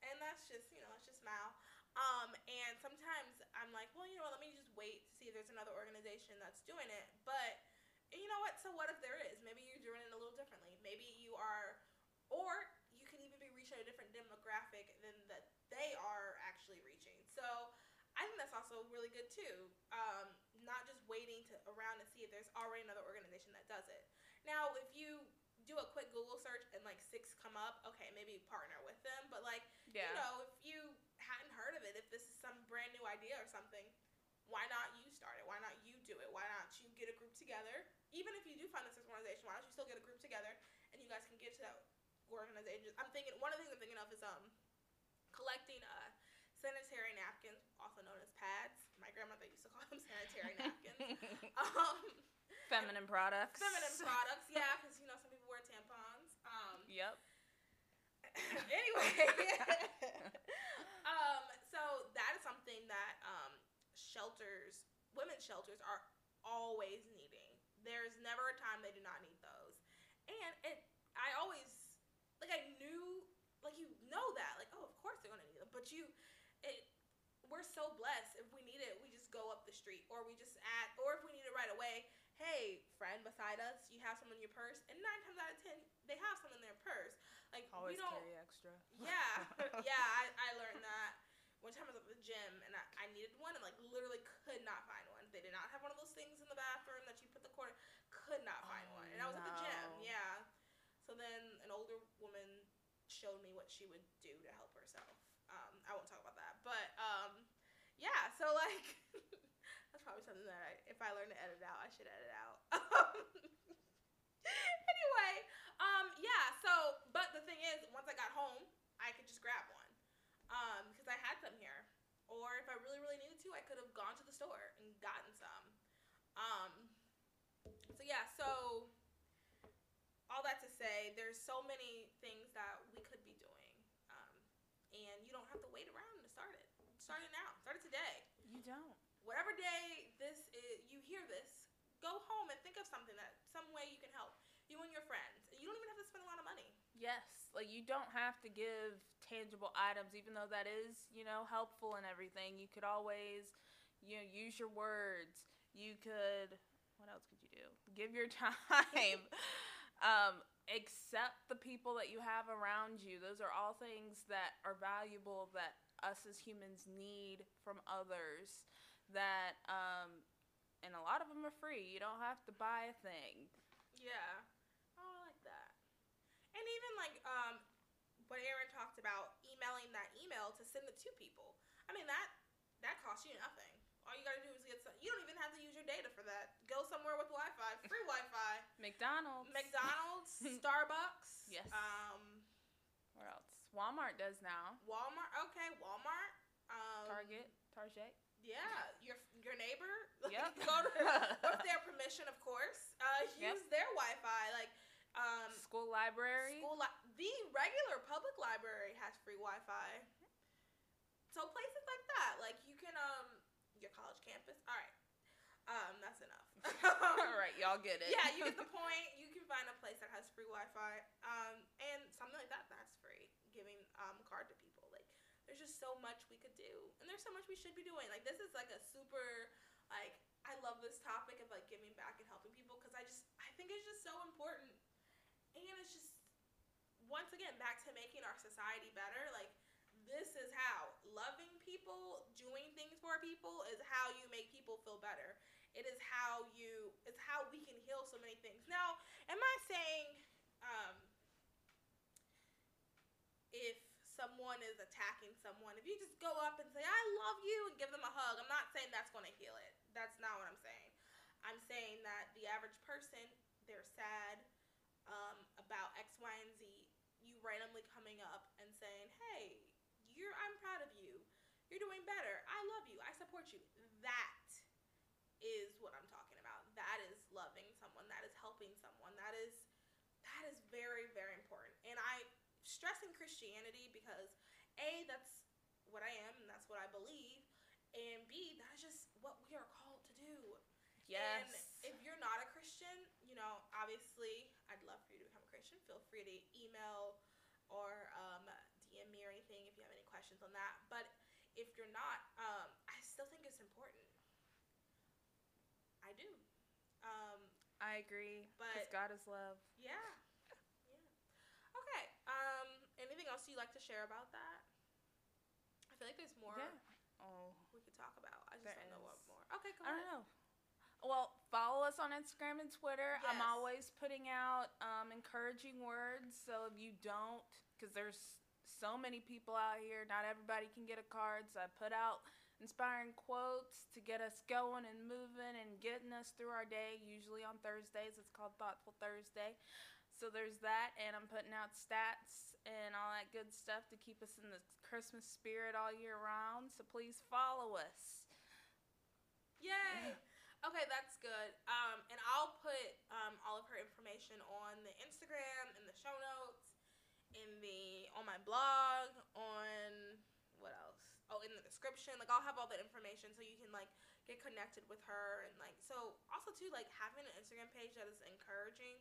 and that's just, you know, it's just Mal. Um, and sometimes I'm like, well, you know, let me just wait to see if there's another organization that's doing it. But you know what? So what if there is? Maybe you're doing it a little differently. Maybe you are, or you can even be reaching a different demographic than that they are actually reaching. So I think that's also really good too. Um, not just waiting to around to see if there's already another organization that does it. Now, if you do a quick Google search and like six come up, okay, maybe partner with them. But like, Yeah. you know, if you hadn't heard of it, if this is some brand new idea or something, why not you start it? Why not you do it? Why not you get a group together? Even if you do find this organization, why don't you still get a group together and you guys can get to that organization? I'm thinking one of the things I'm thinking of is um collecting uh sanitary napkins, also known as pads. My grandmother used to call them sanitary napkins. um, Feminine products. feminine products, yeah, because you know some people wear tampons. Um, Yep. anyway, um, so that is something that um, shelters, women's shelters, are always needing. There's never a time they do not need those, and it. I always like I knew like you know that like oh of course they're gonna need them, but you it. We're so blessed. If we need it, we just go up the street, or we just add, or if we need it right away, hey, friend beside us, you have some in your purse, and nine times out of ten, they have some in their purse. Like Always we don't. carry extra. Yeah, yeah, I, I learned that. One time I was at the gym and I, I needed one and like literally could not find one. They did not have one of those things in the bathroom that you put the quarter. Could not find Oh, one, and I was at the gym. Yeah. So then an older woman showed me what she would do to help herself. Um, I won't talk about that, but um, yeah. So like, probably something that I, if I learn to edit out, I should edit out. anyway, um, yeah. So, but the thing is, once I got home, I could just grab one, um, because I had some here. Or if I really, really needed to, I could have gone to the store and gotten some. Um, so yeah. So all that to say, there's so many things that we could be doing, um, and you don't have to wait around to start it. Start it now. Start it today You don't. Whatever day this is, you hear this, go home and think of something that some way you can help you and your friends. You don't even have to spend a lot of money. Yes, like you don't have to give tangible items, even though that is, you know, helpful and everything. You could always, you know, use your words. You could, what else could you do? Give your time. um, accept the people that you have around you. Those are all things that are valuable that us as humans need from others. That, um, and a lot of them are free. You don't have to buy a thing. Yeah. Oh, I like that. And even like um, what Erin talked about, emailing that email to send it to people. I mean that that costs you nothing. All you gotta do is get some. You don't even have to use your data for that. Go somewhere with Wi-Fi, free Wi-Fi. McDonald's. McDonald's, Starbucks. Yes. Um, Where else? Walmart does now. Walmart. Okay, Walmart. Um, Target, Target. Yeah, your your neighbor. Yep. go to with their permission, of course. Uh, Yep. use their Wi-Fi. Like um, School library. school li- the regular public library has free Wi-Fi. So places like that, like you can um your college campus. All right, um that's enough. All right, y'all get it. yeah, you get the point. You can find a place that has free Wi-Fi, um, and something like that that's free. Giving um card to people, there's just so much we could do, and there's so much we should be doing. Like this is like a super, like I love this topic of like giving back and helping people because I just I think it's just so important, and it's just once again back to making our society better. Like this is how loving people, doing things for people is how you make people feel better. It is how you it's how we can heal so many things. Now, am I saying um if someone is attacking someone, if you just go up and say, I love you and give them a hug, I'm not saying that's gonna heal it. That's not what I'm saying. I'm saying that the average person, they're sad um, about X, Y, and Z. You randomly coming up and saying, Hey, you're I'm proud of you. You're doing better. I love you. I support you. That is what I'm talking about. That is loving someone. That is helping someone. That is that is very very important. And I stress in Christianity because a that's what I am and that's what I believe, and b that is just what we are called to do. Yes. And if you're not a Christian, you know, obviously, I'd love for you to become a Christian. feel free to email or um, DM me or anything if you have any questions on that. But if you're not, um, I still think it's important. I do. Um, I agree. Because But- God is love. Yeah. Okay. Um, anything else you'd like to share about that? I feel like there's more Yeah. Oh. we could talk about. I just There don't know what more. Okay, go I ahead. don't know. Well, follow us on Instagram and Twitter. I'm always putting out um, encouraging words. So if you don't, because there's so many people out here, not everybody can get a card. So I put out inspiring quotes to get us going and moving and getting us through our day. Usually on Thursdays, it's called Thoughtful Thursday. So there's that, and I'm putting out stats and all that good stuff to keep us in the Christmas spirit all year round. So please follow us. Yay! Okay, that's good. Um, and I'll put um, all of her information on the Instagram, in the show notes, in the on my blog, on what else? Oh, in the description. Like I'll have all that information so you can like get connected with her and like so also too like having an Instagram page that is encouraging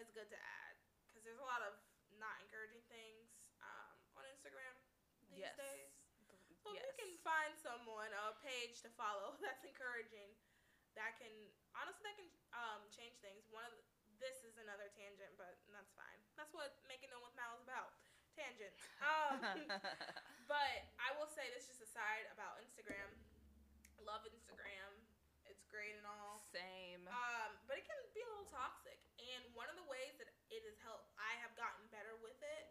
is good to add because there's a lot of not encouraging things um, on Instagram these Yes. days. So if you can find someone a page to follow that's encouraging, that can honestly that can um, change things. One of the, this is another tangent, but that's fine. That's what Make It Known with Mal is about. Tangent. Um, but I will say this just aside about Instagram. Love Instagram. It's great and all. Same. Um, but it can be a little toxic. And one of the ways that it has helped, I have gotten better with it,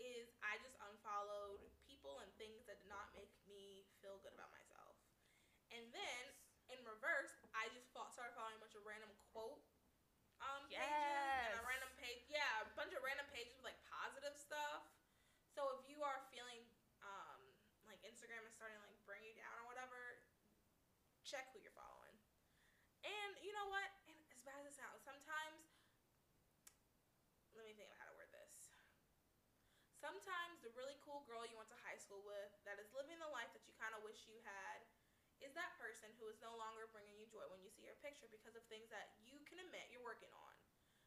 is I just unfollowed people and things that did not make me feel good about myself. And then in reverse, I just fo- started following a bunch of random quote um, pages and a random page, yeah, a bunch of random pages with like positive stuff. So if you are feeling um, like Instagram is starting to like bring you down or whatever, check who you're following. And you know what? And as bad as it sounds, sometimes let me think of how to word this. Sometimes the really cool girl you went to high school with that is living the life that you kind of wish you had is that person who is no longer bringing you joy when you see her picture because of things that you can admit you're working on.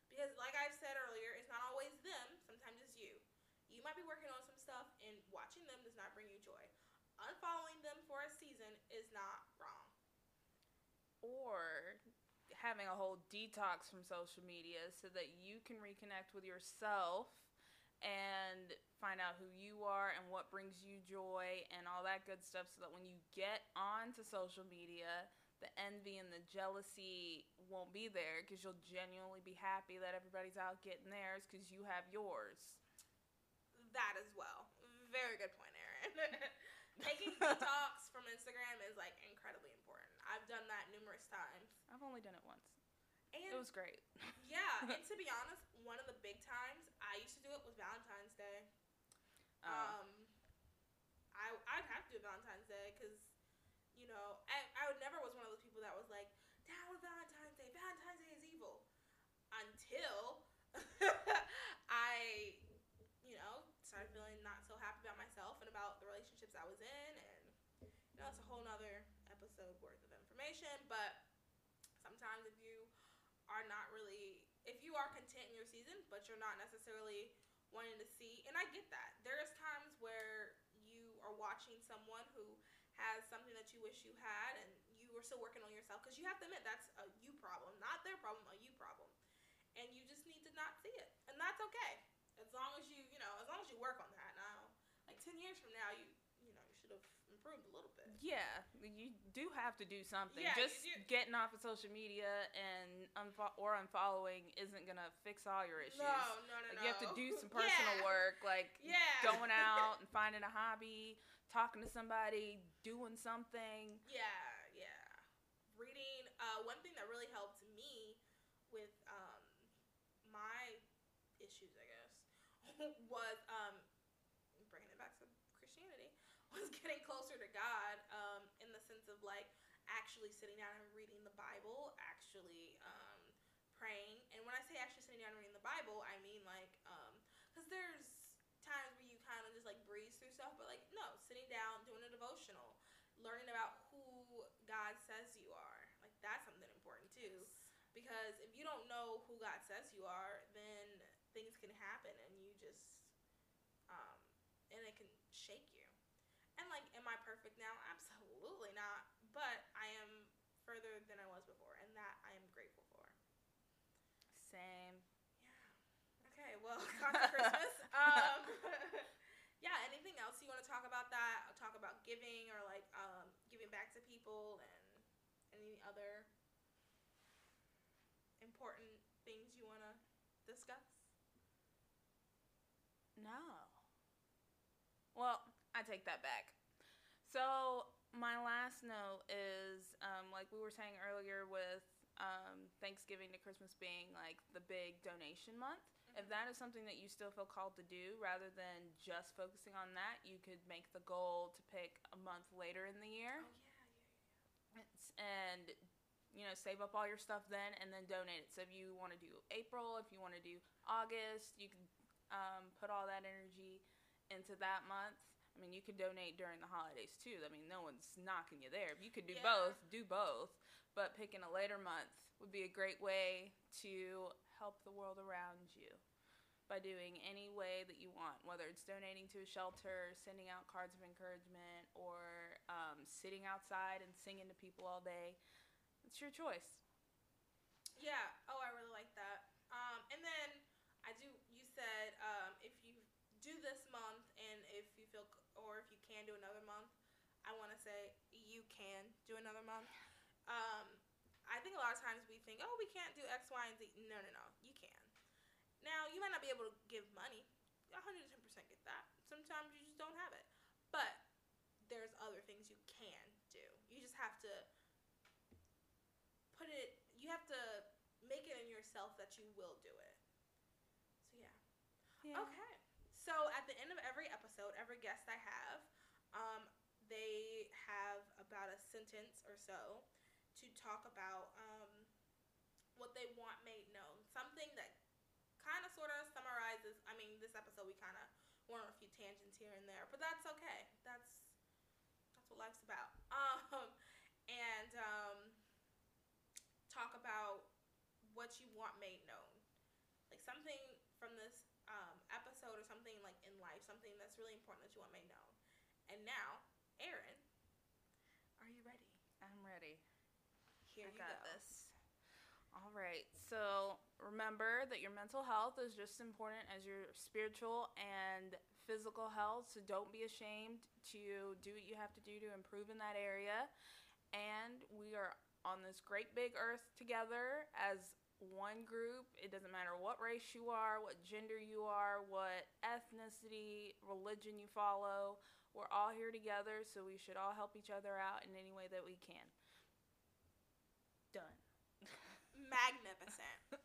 Because, like I've said earlier, it's not always them, sometimes it's you. You might be working on some stuff, and watching them does not bring you joy. Unfollowing them for a season is not wrong. or having a whole detox from social media so that you can reconnect with yourself and find out who you are and what brings you joy and all that good stuff so that when you get onto social media the envy and the jealousy won't be there because you'll genuinely be happy that everybody's out getting theirs because you have yours That as well. Very good point, Erin. Taking detox from Instagram is like incredibly important. I've done that numerous times. i've only done it once And it was great yeah, and to be honest, one of the big times I used to do it was Valentine's Day. Um, Um, I I'd have to do Valentine's Day because, you know, I I would never was one of those people that was like down with Valentine's Day. Valentine's Day is evil. Until I, you know, started feeling not so happy about myself and about the relationships I was in, and you know, it's a whole nother episode worth of information. But sometimes if you are not really, are content in your season, but you're not necessarily wanting to see, and I get that. There is times where you are watching someone who has something that you wish you had, and you are still working on yourself because you have to admit that's a you problem, not their problem, a you problem, and you just need to not see it, and that's okay as long as you, you know, as long as you work on that. Now, like ten years from now, you, you know, you should have improved a little bit. Yeah, you do have to do something. Yeah, Just getting off of social media and unfo- or unfollowing isn't gonna fix all your issues. No, no, no, Like, no. you have to do some personal Yeah. work, like Yeah. going out and finding a hobby, talking to somebody, doing something. Yeah, yeah. Reading. Uh, one thing that really helped me with um, my issues, I guess, was um, bringing it back to Christianity. Was getting closer to God um, in the sense of like actually sitting down and reading the Bible, actually um, praying. And when I say actually sitting down and reading the Bible, I mean like because there's times where you kind of just like breeze through stuff, but like no, sitting down, doing a devotional, learning about who God says you are. Like that's something important too. Because if you don't know who God says you are, then things can happen and you just um and it can shake you. And like am I perfect now? Absolutely not. But I am further than I was before and that I am grateful for. Same. Yeah. Okay, well, Christmas. um yeah, anything else you want to talk about that? Talk about giving or like um giving back to people and any other important things you want to discuss? No. Well, I take that back. So my last note is um, like we were saying earlier with um, Thanksgiving to Christmas being like the big donation month. Mm-hmm. If that is something that you still feel called to do, rather than just focusing on that, you could make the goal to pick a month later in the year. Oh yeah, yeah, yeah. and you know, save up all your stuff then and then donate it. So if you want to do April, if you want to do August, you can um, put all that energy into that month. I mean, you could donate during the holidays too. I mean, no one's knocking you there. If you could do yeah. both, do both. But picking a later month would be a great way to help the world around you by doing any way that you want, whether it's donating to a shelter, sending out cards of encouragement, or um, sitting outside and singing to people all day. It's your choice. Yeah. Oh, I really like that. Um, and then I do. You said um, if you do this month, and if you feel, or if you can do another month, I want to say you can do another month. Um, I think a lot of times we think, oh, we can't do X, Y, and Z. No, no, no. You can. Now, you might not be able to give money. 110% get that. Sometimes you just don't have it. But there's other things you can do. You just have to put it you have to make it in yourself that you will do it. So yeah. yeah. Okay. So at the end of every episode, every guest I have, um, they have about a sentence or so to talk about um, what they want made known. Something that kind of sort of summarizes. I mean, this episode we kind of went on a few tangents here and there, but that's okay. That's that's what life's about. Um, and um, talk about what you want made known. Like something from this um, episode or something like in life, something that's really important that you want made known. And now, Erin, are you ready? I'm ready. Here I you got go. this. All right. So remember that your mental health is just as important as your spiritual and physical health. So don't be ashamed to do what you have to do to improve in that area. And we are on this great big earth together as one group. It doesn't matter what race you are, what gender you are, what ethnicity, religion you follow. We're all here together, so we should all help each other out in any way that we can. Done. Magnificent.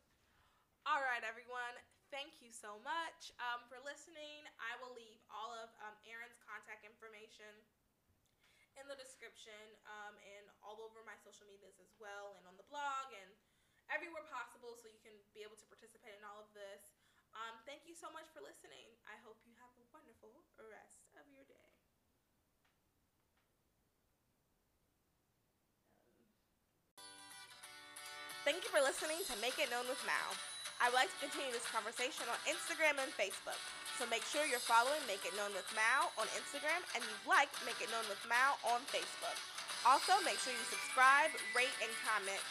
all right, everyone. Thank you so much um, for listening. I will leave all of um, Erin's contact information in the description um, and all over my social medias as well, and on the blog and everywhere possible so you can be able to participate in all of this. Um, thank you so much for listening. I hope you have a wonderful rest Thank you for listening to Make It Known with Mal. I would like to continue this conversation on Instagram and Facebook. So make sure you're following Make It Known with Mal on Instagram and you like Make It Known with Mal on Facebook. Also, make sure you subscribe, rate, and comment.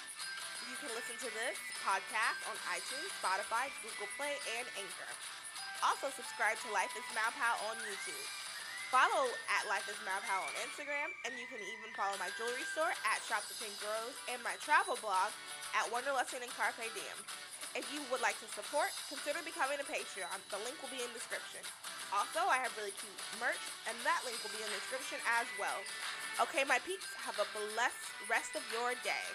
You can listen to this podcast on iTunes, Spotify, Google Play, and Anchor. Also, subscribe to Life is Malpal on YouTube. Follow at Life is Malpal on Instagram, and you can even follow my jewelry store at Shop the Pink Rose and my travel blog at Wanderlusting and Carpe Diem. If you would like to support, consider becoming a Patreon. The link will be in the description. Also, I have really cute merch, and that link will be in the description as well. Okay, my peeps, have a blessed rest of your day.